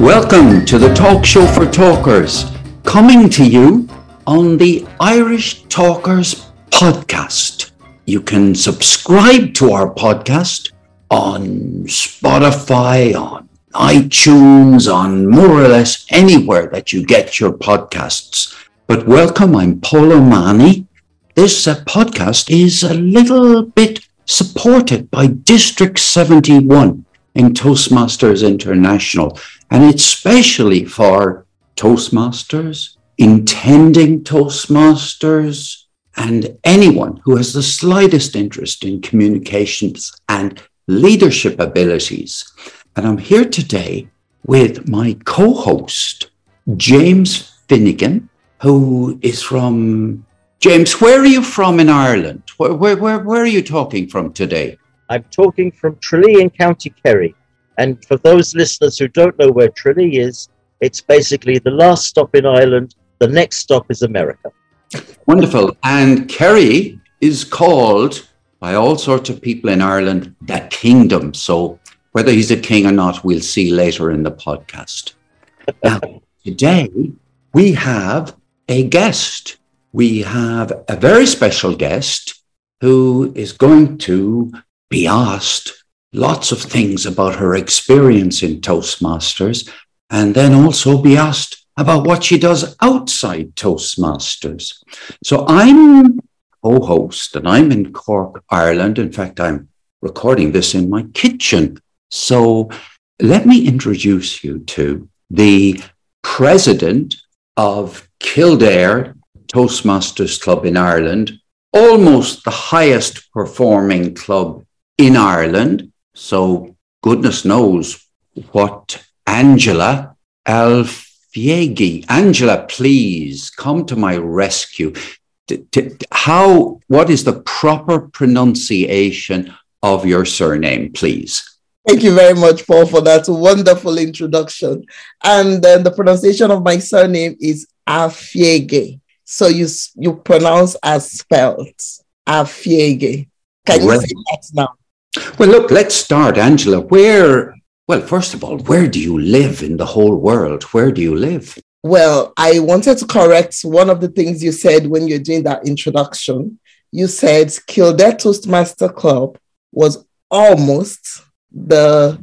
Welcome to the Talk Show for Talkers, coming to you on the Irish Talkers podcast. You can subscribe to our podcast on Spotify, on iTunes, on more or less anywhere that you get your podcasts. But welcome, I'm Paul O'Mahony. This uh, podcast is a little bit supported by District 71 in Toastmasters International. And it's specially for Toastmasters, intending Toastmasters, and anyone who has the slightest interest in communications and leadership abilities. And I'm here today with my co host, James Finnegan, who is from. James, where are you from in Ireland? Where, where, where, where are you talking from today? I'm talking from Tralee in County Kerry. And for those listeners who don't know where Tralee is, it's basically the last stop in Ireland. The next stop is America. Wonderful. And Kerry is called by all sorts of people in Ireland the kingdom. So whether he's a king or not, we'll see later in the podcast. now, today we have a guest. We have a very special guest who is going to be asked lots of things about her experience in Toastmasters and then also be asked about what she does outside Toastmasters. So I'm co host and I'm in Cork, Ireland. In fact, I'm recording this in my kitchen. So let me introduce you to the president of Kildare Toastmasters Club in Ireland, almost the highest performing club in Ireland. So goodness knows what Angela Alfiegi. Angela, please come to my rescue. How, what is the proper pronunciation of your surname, please? Thank you very much, Paul, for that wonderful introduction. And then the pronunciation of my surname is Afiege. So you you pronounce as spelled Afiege. Can you say that now? Well, look, let's start, Angela. Where, well, first of all, where do you live in the whole world? Where do you live? Well, I wanted to correct one of the things you said when you're doing that introduction. You said Kildare Toastmaster Club was almost the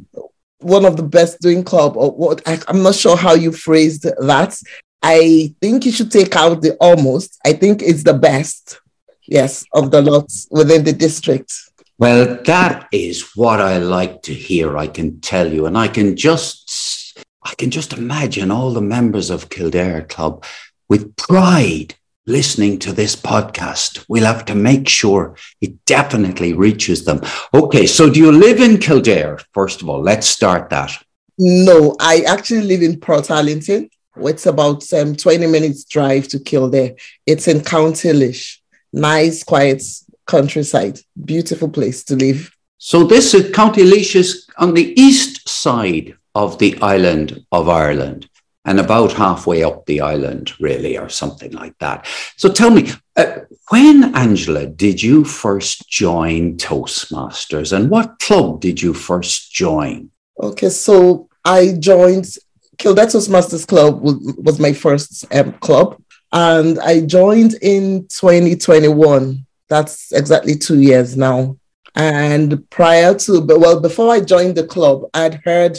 one of the best doing club or what I, i'm not sure how you phrased that i think you should take out the almost i think it's the best yes of the lots within the district well that is what i like to hear i can tell you and i can just i can just imagine all the members of kildare club with pride listening to this podcast. We'll have to make sure it definitely reaches them. Okay, so do you live in Kildare? First of all, let's start that. No, I actually live in Portarlington. It's about um, 20 minutes drive to Kildare. It's in County Laois. Nice, quiet countryside. Beautiful place to live. So this is County Laois is on the east side of the island of Ireland and about halfway up the island, really, or something like that. So tell me, uh, when, Angela, did you first join Toastmasters and what club did you first join? Okay, so I joined Kildare Toastmasters Club, was my first um, club, and I joined in 2021. That's exactly two years now. And prior to, but well, before I joined the club, I'd heard,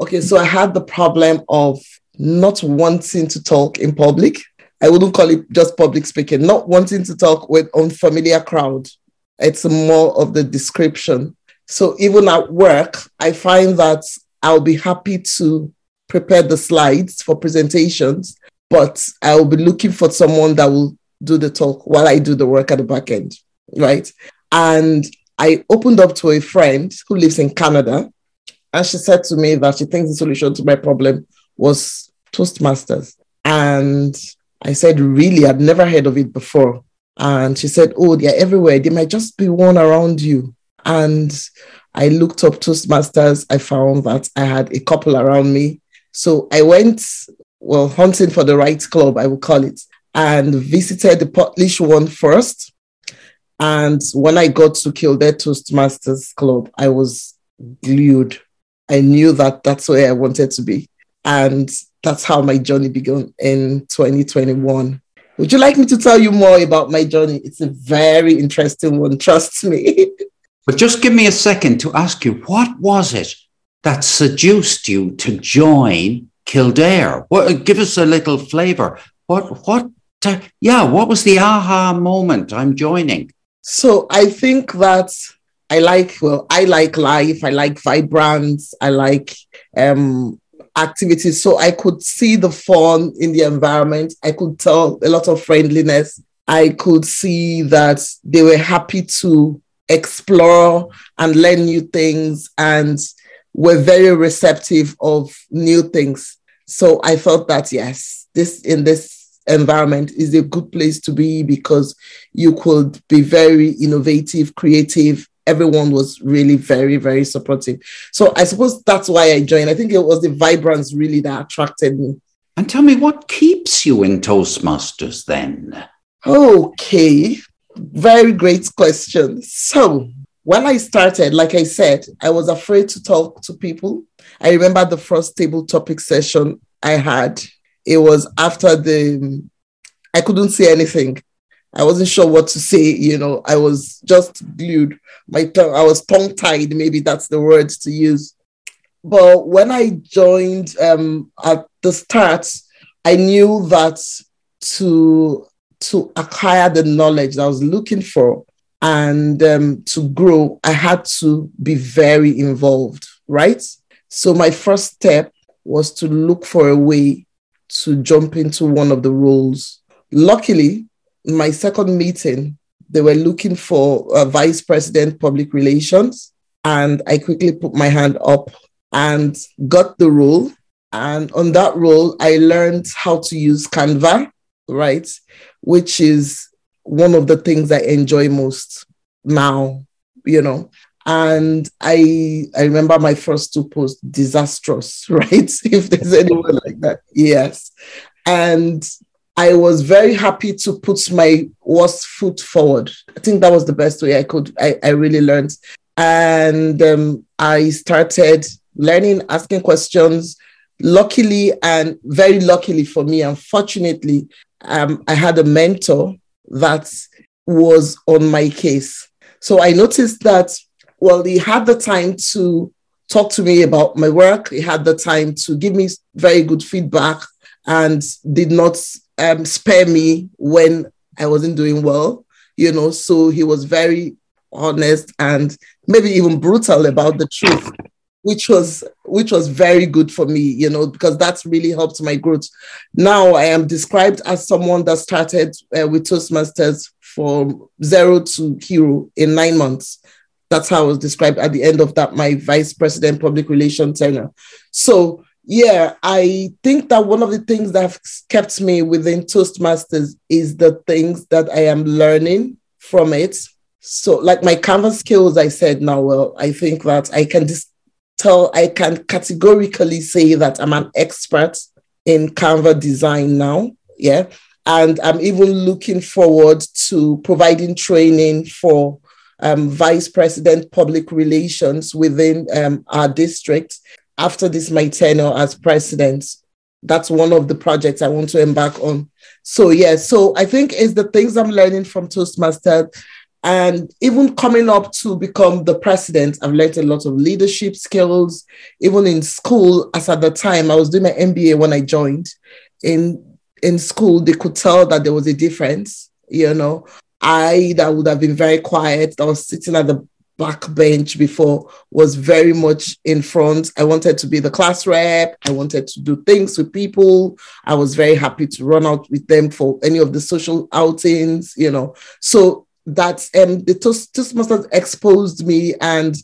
okay, so I had the problem of not wanting to talk in public. I wouldn't call it just public speaking, not wanting to talk with unfamiliar crowd. It's more of the description. So even at work, I find that I'll be happy to prepare the slides for presentations, but I'll be looking for someone that will do the talk while I do the work at the back end, right? And I opened up to a friend who lives in Canada, and she said to me that she thinks the solution to my problem was Toastmasters. And I said, Really? I'd never heard of it before. And she said, Oh, they're everywhere. There might just be one around you. And I looked up Toastmasters. I found that I had a couple around me. So I went, well, hunting for the right club, I would call it, and visited the Portlaoise one first. And when I got to Kildare Toastmasters Club, I was glued. I knew that that's where I wanted to be. And that's how my journey began in 2021. Would you like me to tell you more about my journey? It's a very interesting one, trust me. but just give me a second to ask you what was it that seduced you to join Kildare? What, give us a little flavor. What, what, uh, yeah, what was the aha moment? I'm joining. So I think that I like, well, I like life. I like vibrance. I like um, activities. So I could see the fun in the environment. I could tell a lot of friendliness. I could see that they were happy to explore and learn new things and were very receptive of new things. So I felt that yes, this in this environment is a good place to be because you could be very innovative, creative. Everyone was really very, very supportive. So I suppose that's why I joined. I think it was the vibrance really that attracted me. And tell me, what keeps you in Toastmasters then? Okay, very great question. So when I started, like I said, I was afraid to talk to people. I remember the first table topic session I had. It was after the, I couldn't say anything. I wasn't sure what to say. You know, I was just glued. My tongue, I was tongue tied. Maybe that's the word to use. But when I joined um, at the start, I knew that to to acquire the knowledge that I was looking for, and um, to grow, I had to be very involved, right? So my first step was to look for a way to jump into one of the roles. Luckily, my second meeting, they were looking for a vice president public relations, and I quickly put my hand up and got the role. And on that role, I learned how to use Canva, right? Which is one of the things I enjoy most now, you know. And I I remember my first two posts disastrous, right? if there's anyone like that. Yes. And I was very happy to put my worst foot forward. I think that was the best way I could, I, I really learned. And um, I started learning, asking questions. Luckily, and very luckily for me, unfortunately, um, I had a mentor that was on my case. So I noticed that, well, he had the time to talk to me about my work, he had the time to give me very good feedback and did not um, spare me when I wasn't doing well, you know. So he was very honest and maybe even brutal about the truth which was which was very good for me you know because that's really helped my growth. Now i am described as someone that started uh, with toastmasters from zero to hero in nine months that's how i was described at the end of that my vice president public relations tenure so yeah i think that one of the things that have kept me within toastmasters is the things that i am learning from it so like my canvas skills i said now well i think that i can just tell I can categorically say that I'm an expert in Canva design now. Yeah. And I'm even looking forward to providing training for um, Vice President Public Relations within um, our district after this, my tenure as president. That's one of the projects I want to embark on. So, yeah, so I think it's the things I'm learning from Toastmasters and even coming up to become the president, I've learned a lot of leadership skills. Even in school, as at the time I was doing my MBA when I joined, in in school they could tell that there was a difference. You know, I that would have been very quiet, that was sitting at the back bench before was very much in front. I wanted to be the class rep. I wanted to do things with people. I was very happy to run out with them for any of the social outings, you know. So that um, the Toast, Toastmasters exposed me and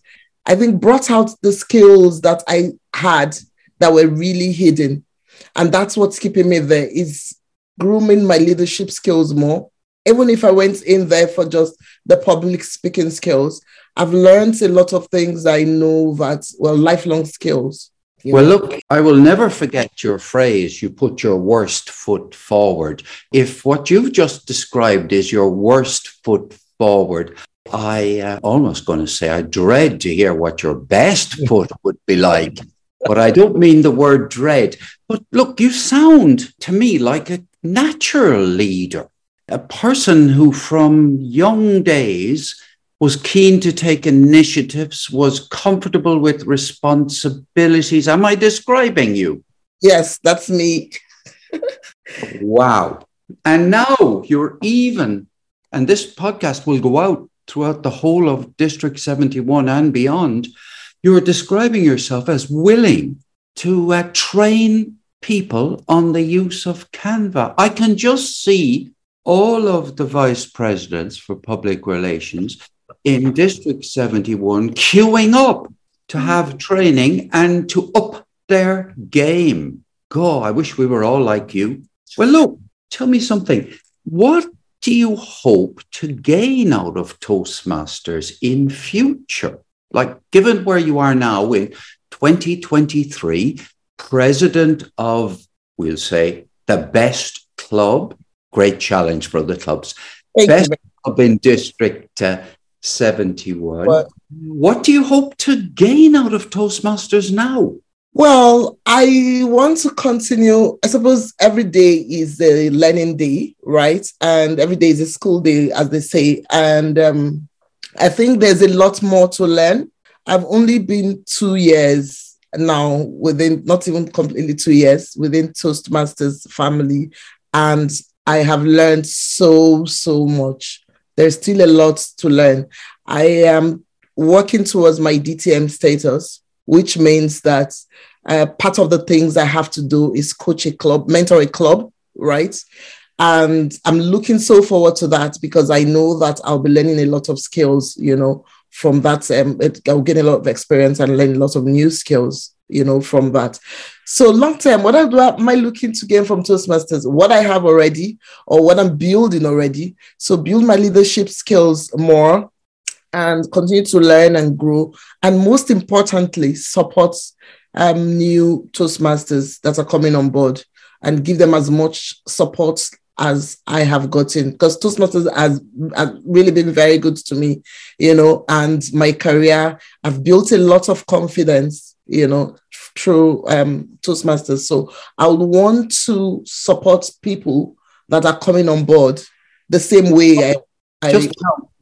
I think brought out the skills that I had that were really hidden. And that's what's keeping me there is grooming my leadership skills more. Even if I went in there for just the public speaking skills, I've learned a lot of things I know that, well, lifelong skills. Well, know? look, I will never forget your phrase, you put your worst foot forward. If what you've just described is your worst foot forward, I uh, almost going to say I dread to hear what your best foot would be like. but I don't mean the word dread. But look, you sound to me like a natural leader, a person who from young days was keen to take initiatives, was comfortable with responsibilities. Am I describing you? Yes, that's me. wow. And now you're even, and this podcast will go out throughout the whole of District 71 and beyond. You're describing yourself as willing to uh, train people on the use of Canva. I can just see all of the vice presidents for public relations in District 71 queuing up to mm. have training and to up their game. God, I wish we were all like you. Well, look, tell me something. What do you hope to gain out of Toastmasters in future? Like, given where you are now in 2023, president of, we'll say, the best club, great challenge for the clubs, Thank best club in District uh, 71. What? what do you hope to gain out of Toastmasters now? Well, I want to continue. I suppose every day is a learning day, right? And every day is a school day, as they say. And um, I think there's a lot more to learn. I've only been two years now within, not even completely two years, within Toastmasters family. And I have learned so, so much. There's still a lot to learn. I am working towards my DTM status which means that uh, part of the things I have to do is coach a club, mentor a club, right? And I'm looking so forward to that because I know that I'll be learning a lot of skills, you know, from that. Um, it, I'll gain a lot of experience and learn a lot of new skills, you know, from that. So long term, what am I looking to gain from Toastmasters? What I have already or what I'm building already. So build my leadership skills more and continue to learn and grow. And most importantly, support um, new Toastmasters that are coming on board and give them as much support as I have gotten because Toastmasters has, has really been very good to me, you know, and my career. I've built a lot of confidence, you know, through um, Toastmasters. So I would want to support people that are coming on board the same way I. I Just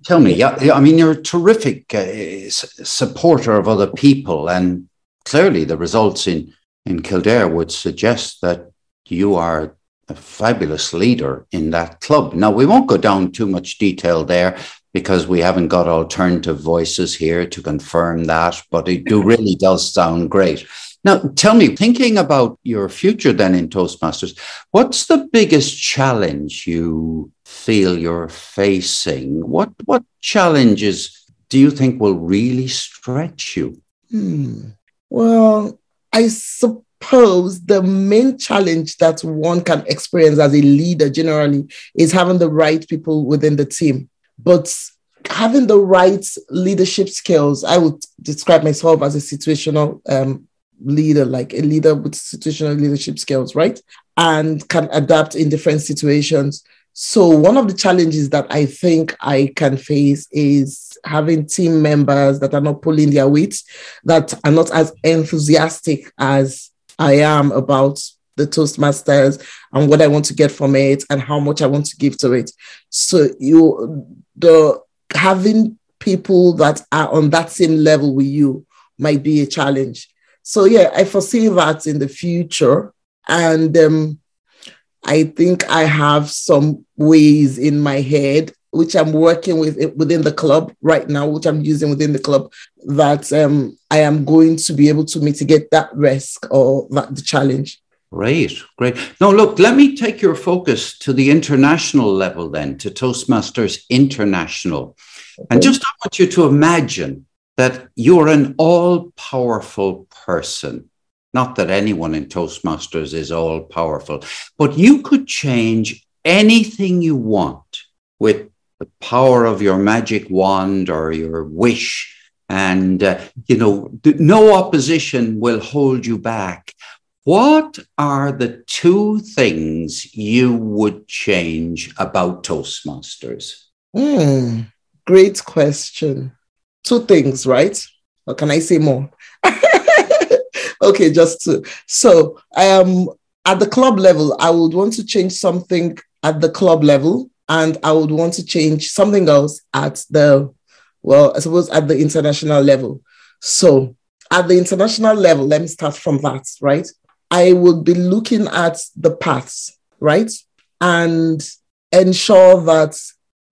Tell me, yeah, I mean, you're a terrific uh, supporter of other people, and clearly the results in, in Kildare would suggest that you are a fabulous leader in that club. Now, we won't go down too much detail there because we haven't got alternative voices here to confirm that, but it do really does sound great. Now, tell me, thinking about your future then in Toastmasters, what's the biggest challenge you feel you're facing? What what challenges do you think will really stretch you? Hmm. Well, I suppose the main challenge that one can experience as a leader generally is having the right people within the team. But having the right leadership skills, I would describe myself as a situational um, leader, like a leader with situational leadership skills, right? And can adapt in different situations. So, one of the challenges that I think I can face is having team members that are not pulling their weight, that are not as enthusiastic as I am about the Toastmasters and what I want to get from it and how much I want to give to it. So, you, the having people that are on that same level with you might be a challenge. So yeah, I foresee that in the future, and um, I think I have some ways in my head which I'm working with within the club right now, which I'm using within the club, that um, I am going to be able to mitigate that risk or that the challenge. Great, great. Now, look, let me take your focus to the international level then, to Toastmasters International. Okay. And just I want you to imagine that you're an all powerful person. Not that anyone in Toastmasters is all powerful, but you could change anything you want with the power of your magic wand or your wish. And, uh, you know, no opposition will hold you back. What are the two things you would change about Toastmasters? Mm, great question two things, right? Or can I say more? okay, just two. so I um at the club level, I would want to change something at the club level, and I would want to change something else at the well, I suppose at the international level. So at the international level, let me start from that, right? I would be looking at the paths, right? And ensure that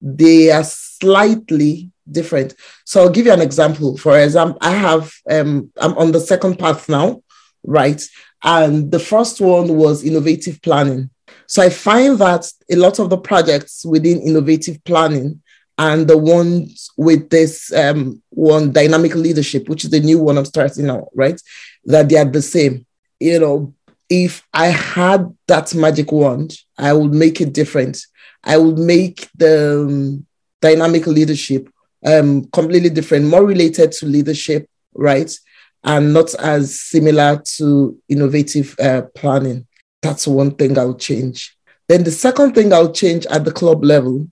they are slightly different. So I'll give you an example. For example, I have um, I'm on the second path now, right? And the first one was innovative planning. So I find that a lot of the projects within innovative planning and the ones with this um, one dynamic leadership, which is the new one I'm starting now, right? That they are the same. You know, if I had that magic wand, I would make it different. I would make the um, dynamic leadership um, completely different, more related to leadership, right? And not as similar to innovative uh, planning. That's one thing I'll change. Then the second thing I'll change at the club level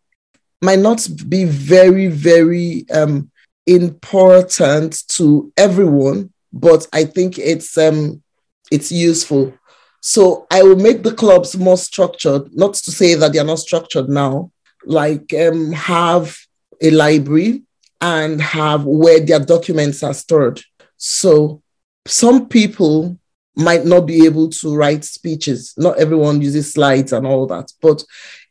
might not be very, very um, important to everyone, but I think it's um, it's useful. So I will make the clubs more structured. Not to say that they are not structured now. Like um, have a library and have where their documents are stored. So some people might not be able to write speeches. Not everyone uses slides and all that. But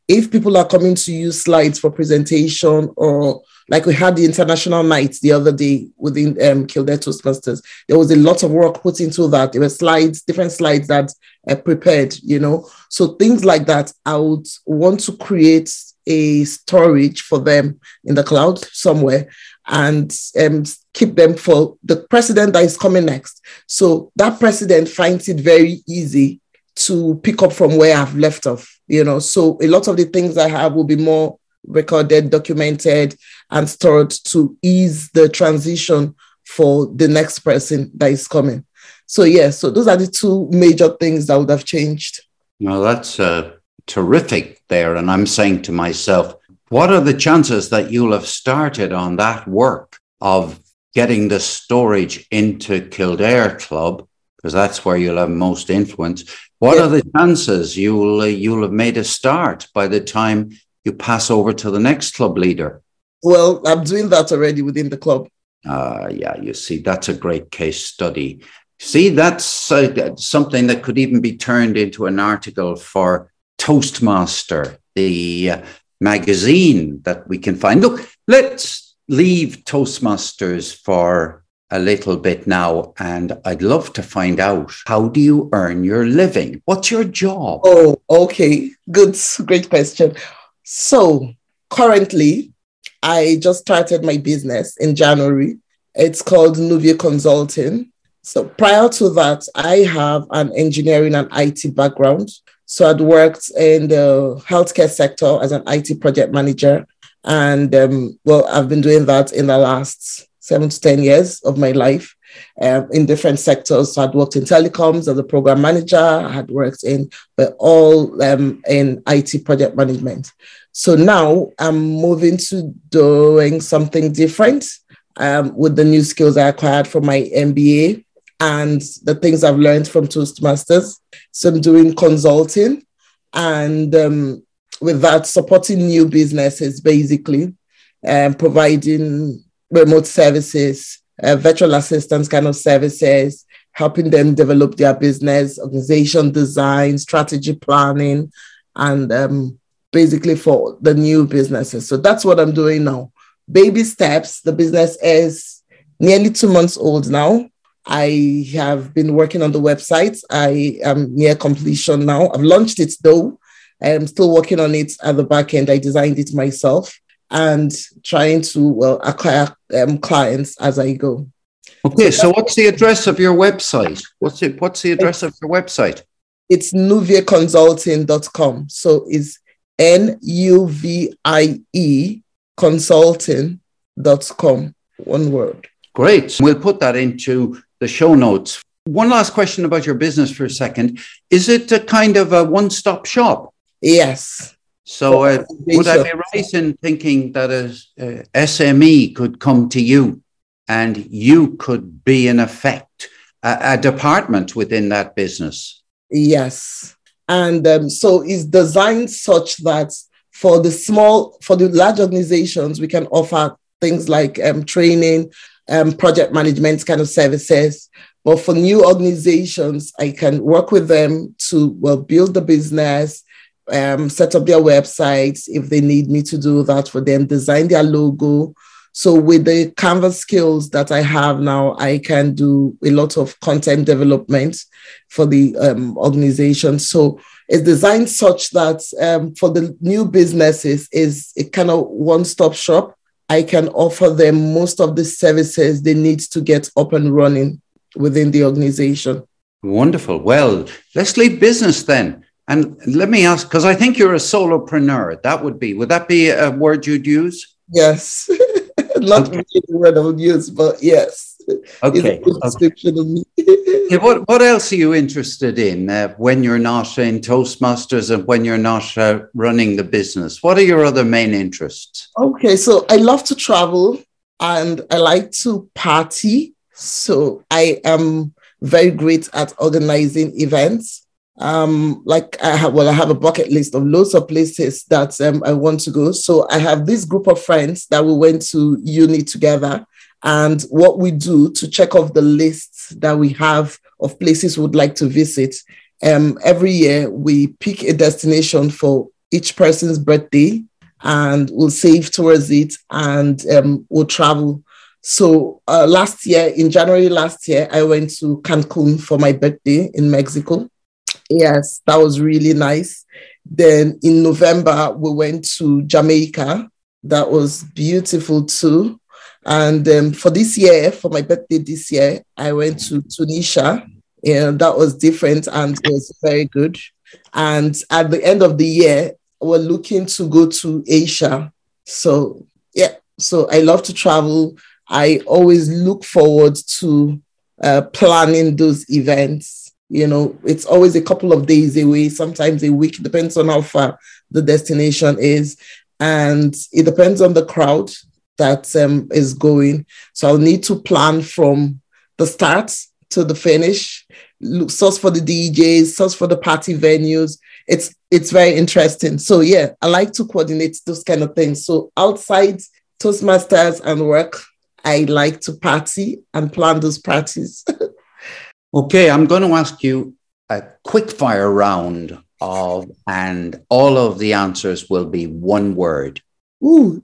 if people are coming to use slides for presentation or like we had the international night the other day within um, Kildare Toastmasters, there was a lot of work put into that. There were slides, different slides that are prepared, you know. So things like that, I would want to create a storage for them in the cloud somewhere and um, keep them for the president that is coming next. So that president finds it very easy to pick up from where I've left off, you know. So a lot of the things I have will be more recorded, documented, and stored to ease the transition for the next person that is coming. So yeah, so those are the two major things that would have changed. Well, that's uh, terrific there. And I'm saying to myself, what are the chances that you'll have started on that work of getting the storage into Kildare Club? Because that's where you'll have most influence. What yeah. are the chances you'll uh, you'll have made a start by the time you pass over to the next club leader? Well, I'm doing that already within the club. Uh, yeah, you see, that's a great case study. See, that's uh, something that could even be turned into an article for Toastmaster, the uh, magazine that we can find. Look, let's leave Toastmasters for a little bit now, and I'd love to find out how do you earn your living? What's your job? Oh, okay. Good, great question. So, currently, I just started my business in January. It's called Nuvia Consulting. So, prior to that, I have an engineering and IT background. So I'd worked in the healthcare sector as an IT project manager. And um, well, I've been doing that in the last seven to 10 years of my life um, in different sectors. So I'd worked in telecoms as a program manager. I had worked in, but all um, in IT project management. So now I'm moving to doing something different um, with the new skills I acquired from my MBA and the things I've learned from Toastmasters. So I'm doing consulting and um, with that, supporting new businesses basically, um, providing remote services, uh, virtual assistance kind of services, helping them develop their business, organization design, strategy planning, and um, basically for the new businesses. So that's what I'm doing now. Baby steps. The business is nearly two months old now. I have been working on the website. I am near completion now. I've launched it though. I am still working on it at the back end. I designed it myself and trying to well acquire um, clients as I go. Okay, so, so what's the address of your website? What's it? What's the address of your website? It's nuviaconsulting.com. So it's N U V I E consulting.com. One word. Great. We'll put that into the show notes. One last question about your business for a second. Is it a kind of a one stop shop? Yes. So, uh, would I be right in thinking that a, a SME could come to you and you could be, in effect, a, a department within that business. Yes. And um, so it's designed such that for the small, for the large organizations, we can offer things like um, training, um, project management kind of services. But for new organizations, I can work with them to well build the business, um, set up their websites if they need me to do that for them, design their logo. So with the Canvas skills that I have now, I can do a lot of content development for the um, organization. So it's designed such that um, for the new businesses is a kind of one-stop shop. I can offer them most of the services they need to get up and running within the organization. Wonderful. Well, let's leave business then. And let me ask, because I think you're a solopreneur. That would be, would that be a word you'd use? Yes. Not okay. really the word I would use, but yes. Okay. Description okay. of me. okay. What, what else are you interested in uh, when you're not in Toastmasters and when you're not uh, running the business? What are your other main interests? Okay. So I love to travel and I like to party. So I am very great at organizing events um like i have well i have a bucket list of loads of places that um, i want to go. So i have this group of friends that we went to uni together. And what we do to check off the lists that we have of places we'd like to visit um every year we pick a destination for each person's birthday and we'll save towards it and um, we'll travel. So uh, last year in january last year i went to cancun for my birthday in mexico Yes, that was really nice. Then in November, we went to Jamaica. That was beautiful too. And um, for this year, for my birthday this year, I went to Tunisia. Yeah, that was different and it was very good. And at the end of the year, we're looking to go to Asia. So, yeah, so I love to travel. I always look forward to uh, planning those events you know, it's always a couple of days away, sometimes a week, depends on how far the destination is. And it depends on the crowd that um, is going. So I'll need to plan from the start to the finish, look, source for the DJs, source for the party venues. It's it's very interesting. So yeah, I like to coordinate those kind of things. So outside Toastmasters and work, I like to party and plan those parties. Okay, I'm going to ask you a quick fire round of, and all of the answers will be one word. Ooh.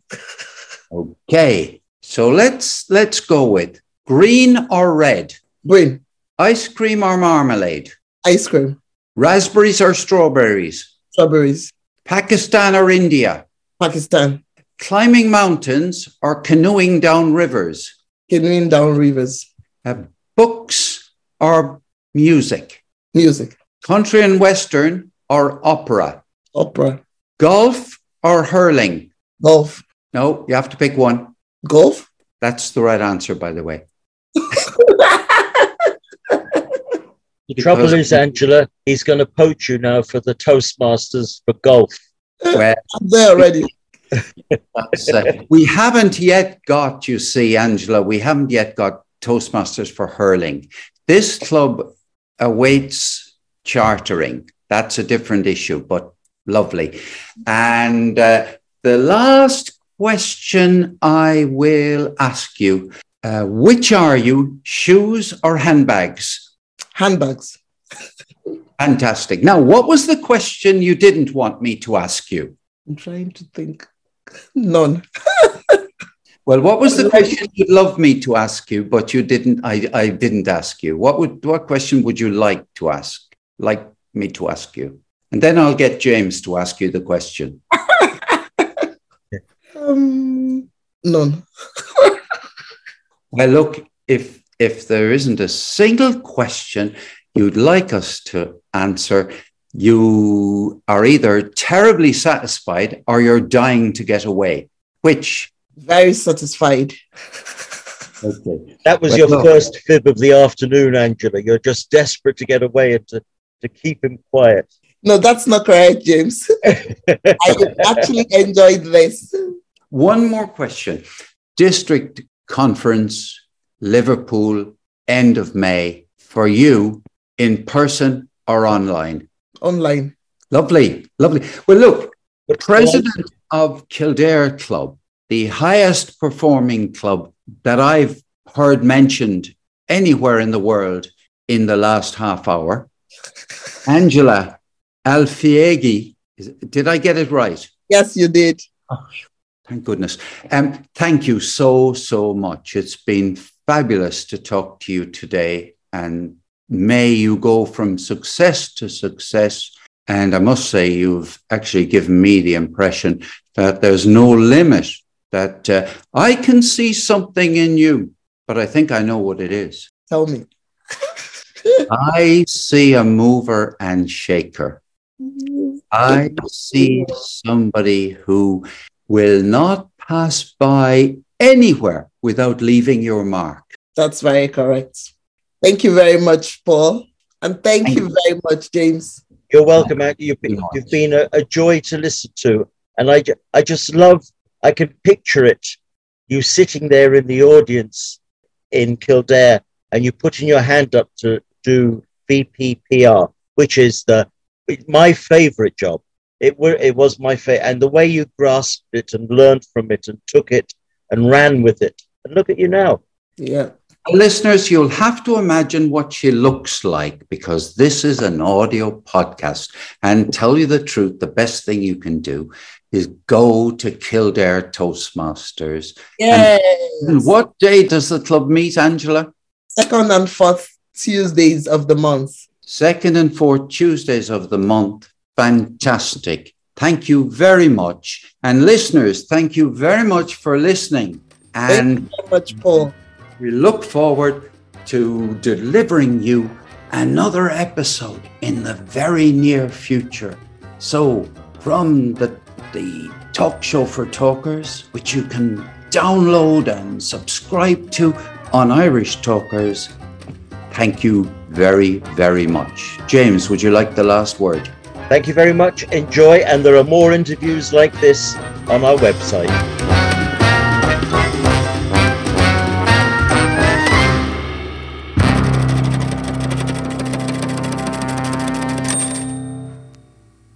okay, so let's let's go with green or red. Green. Ice cream or marmalade. Ice cream. Raspberries or strawberries. Strawberries. Pakistan or India. Pakistan. Climbing mountains or canoeing down rivers. Canoeing down rivers. Uh, books or music? Music. Country and Western or opera? Opera. Golf or hurling? Golf. No, you have to pick one. Golf? That's the right answer, by the way. The trouble is, Angela, he's going to poach you now for the Toastmasters for golf. Well, I'm there already. uh, we haven't yet got, you see, Angela, we haven't yet got Toastmasters for hurling. This club awaits chartering. That's a different issue, but lovely. And uh, the last question I will ask you uh, which are you, shoes or handbags? Handbags. Fantastic. Now, what was the question you didn't want me to ask you? I'm trying to think. None. Well, what was the question you'd love me to ask you, but you didn't? I, I didn't ask you. What would what question would you like to ask? Like me to ask you, and then I'll get James to ask you the question. um, none. well, look, if if there isn't a single question you'd like us to answer, you are either terribly satisfied or you're dying to get away. Which very satisfied. Okay. That was your first fib of the afternoon, Angela. You're just desperate to get away and to, to keep him quiet. No, that's not correct, James. I actually enjoyed this. One more question. District conference, Liverpool, end of May. for you in person or online? Online. Lovely, lovely. Well, look, the president of Kildare Club, the highest performing club that I've heard mentioned anywhere in the world in the last half hour, Angela Alfiegi. Did I get it right? Yes, you did. Oh, thank goodness. Um, thank you so, so much. It's been fabulous to talk to you today. And may you go from success to success. And I must say, you've actually given me the impression that there's no limit, that uh, I can see something in you, but I think I know what it is. Tell me. I see a mover and shaker. I see somebody who will not pass by anywhere without leaving your mark. That's very correct. Thank you very much, Paul. And thank, thank you very much, James. You're welcome, Andy. You've been, you've been a, a, joy to listen to. And I, I just love, I can picture it, you sitting there in the audience in Kildare and you putting your hand up to do VPPR, which is the my favorite job. It were it was my favorite, and the way you grasped it and learned from it and took it and ran with it. And look at you now. Yeah. Listeners, you'll have to imagine what she looks like because this is an audio podcast. And tell you the truth, the best thing you can do is go to Kildare Toastmasters. Yes. And what day does the club meet, Angela? Second and fourth Tuesdays of the month. Second and fourth Tuesdays of the month. Fantastic. Thank you very much. And listeners, thank you very much for listening. And thank you so much, Paul. We look forward to delivering you another episode in the very near future. So, from the, the talk show for talkers, which you can download and subscribe to on Irish Talkers, thank you very, very much. James, would you like the last word? Thank you very much. Enjoy, and there are more interviews like this on our website.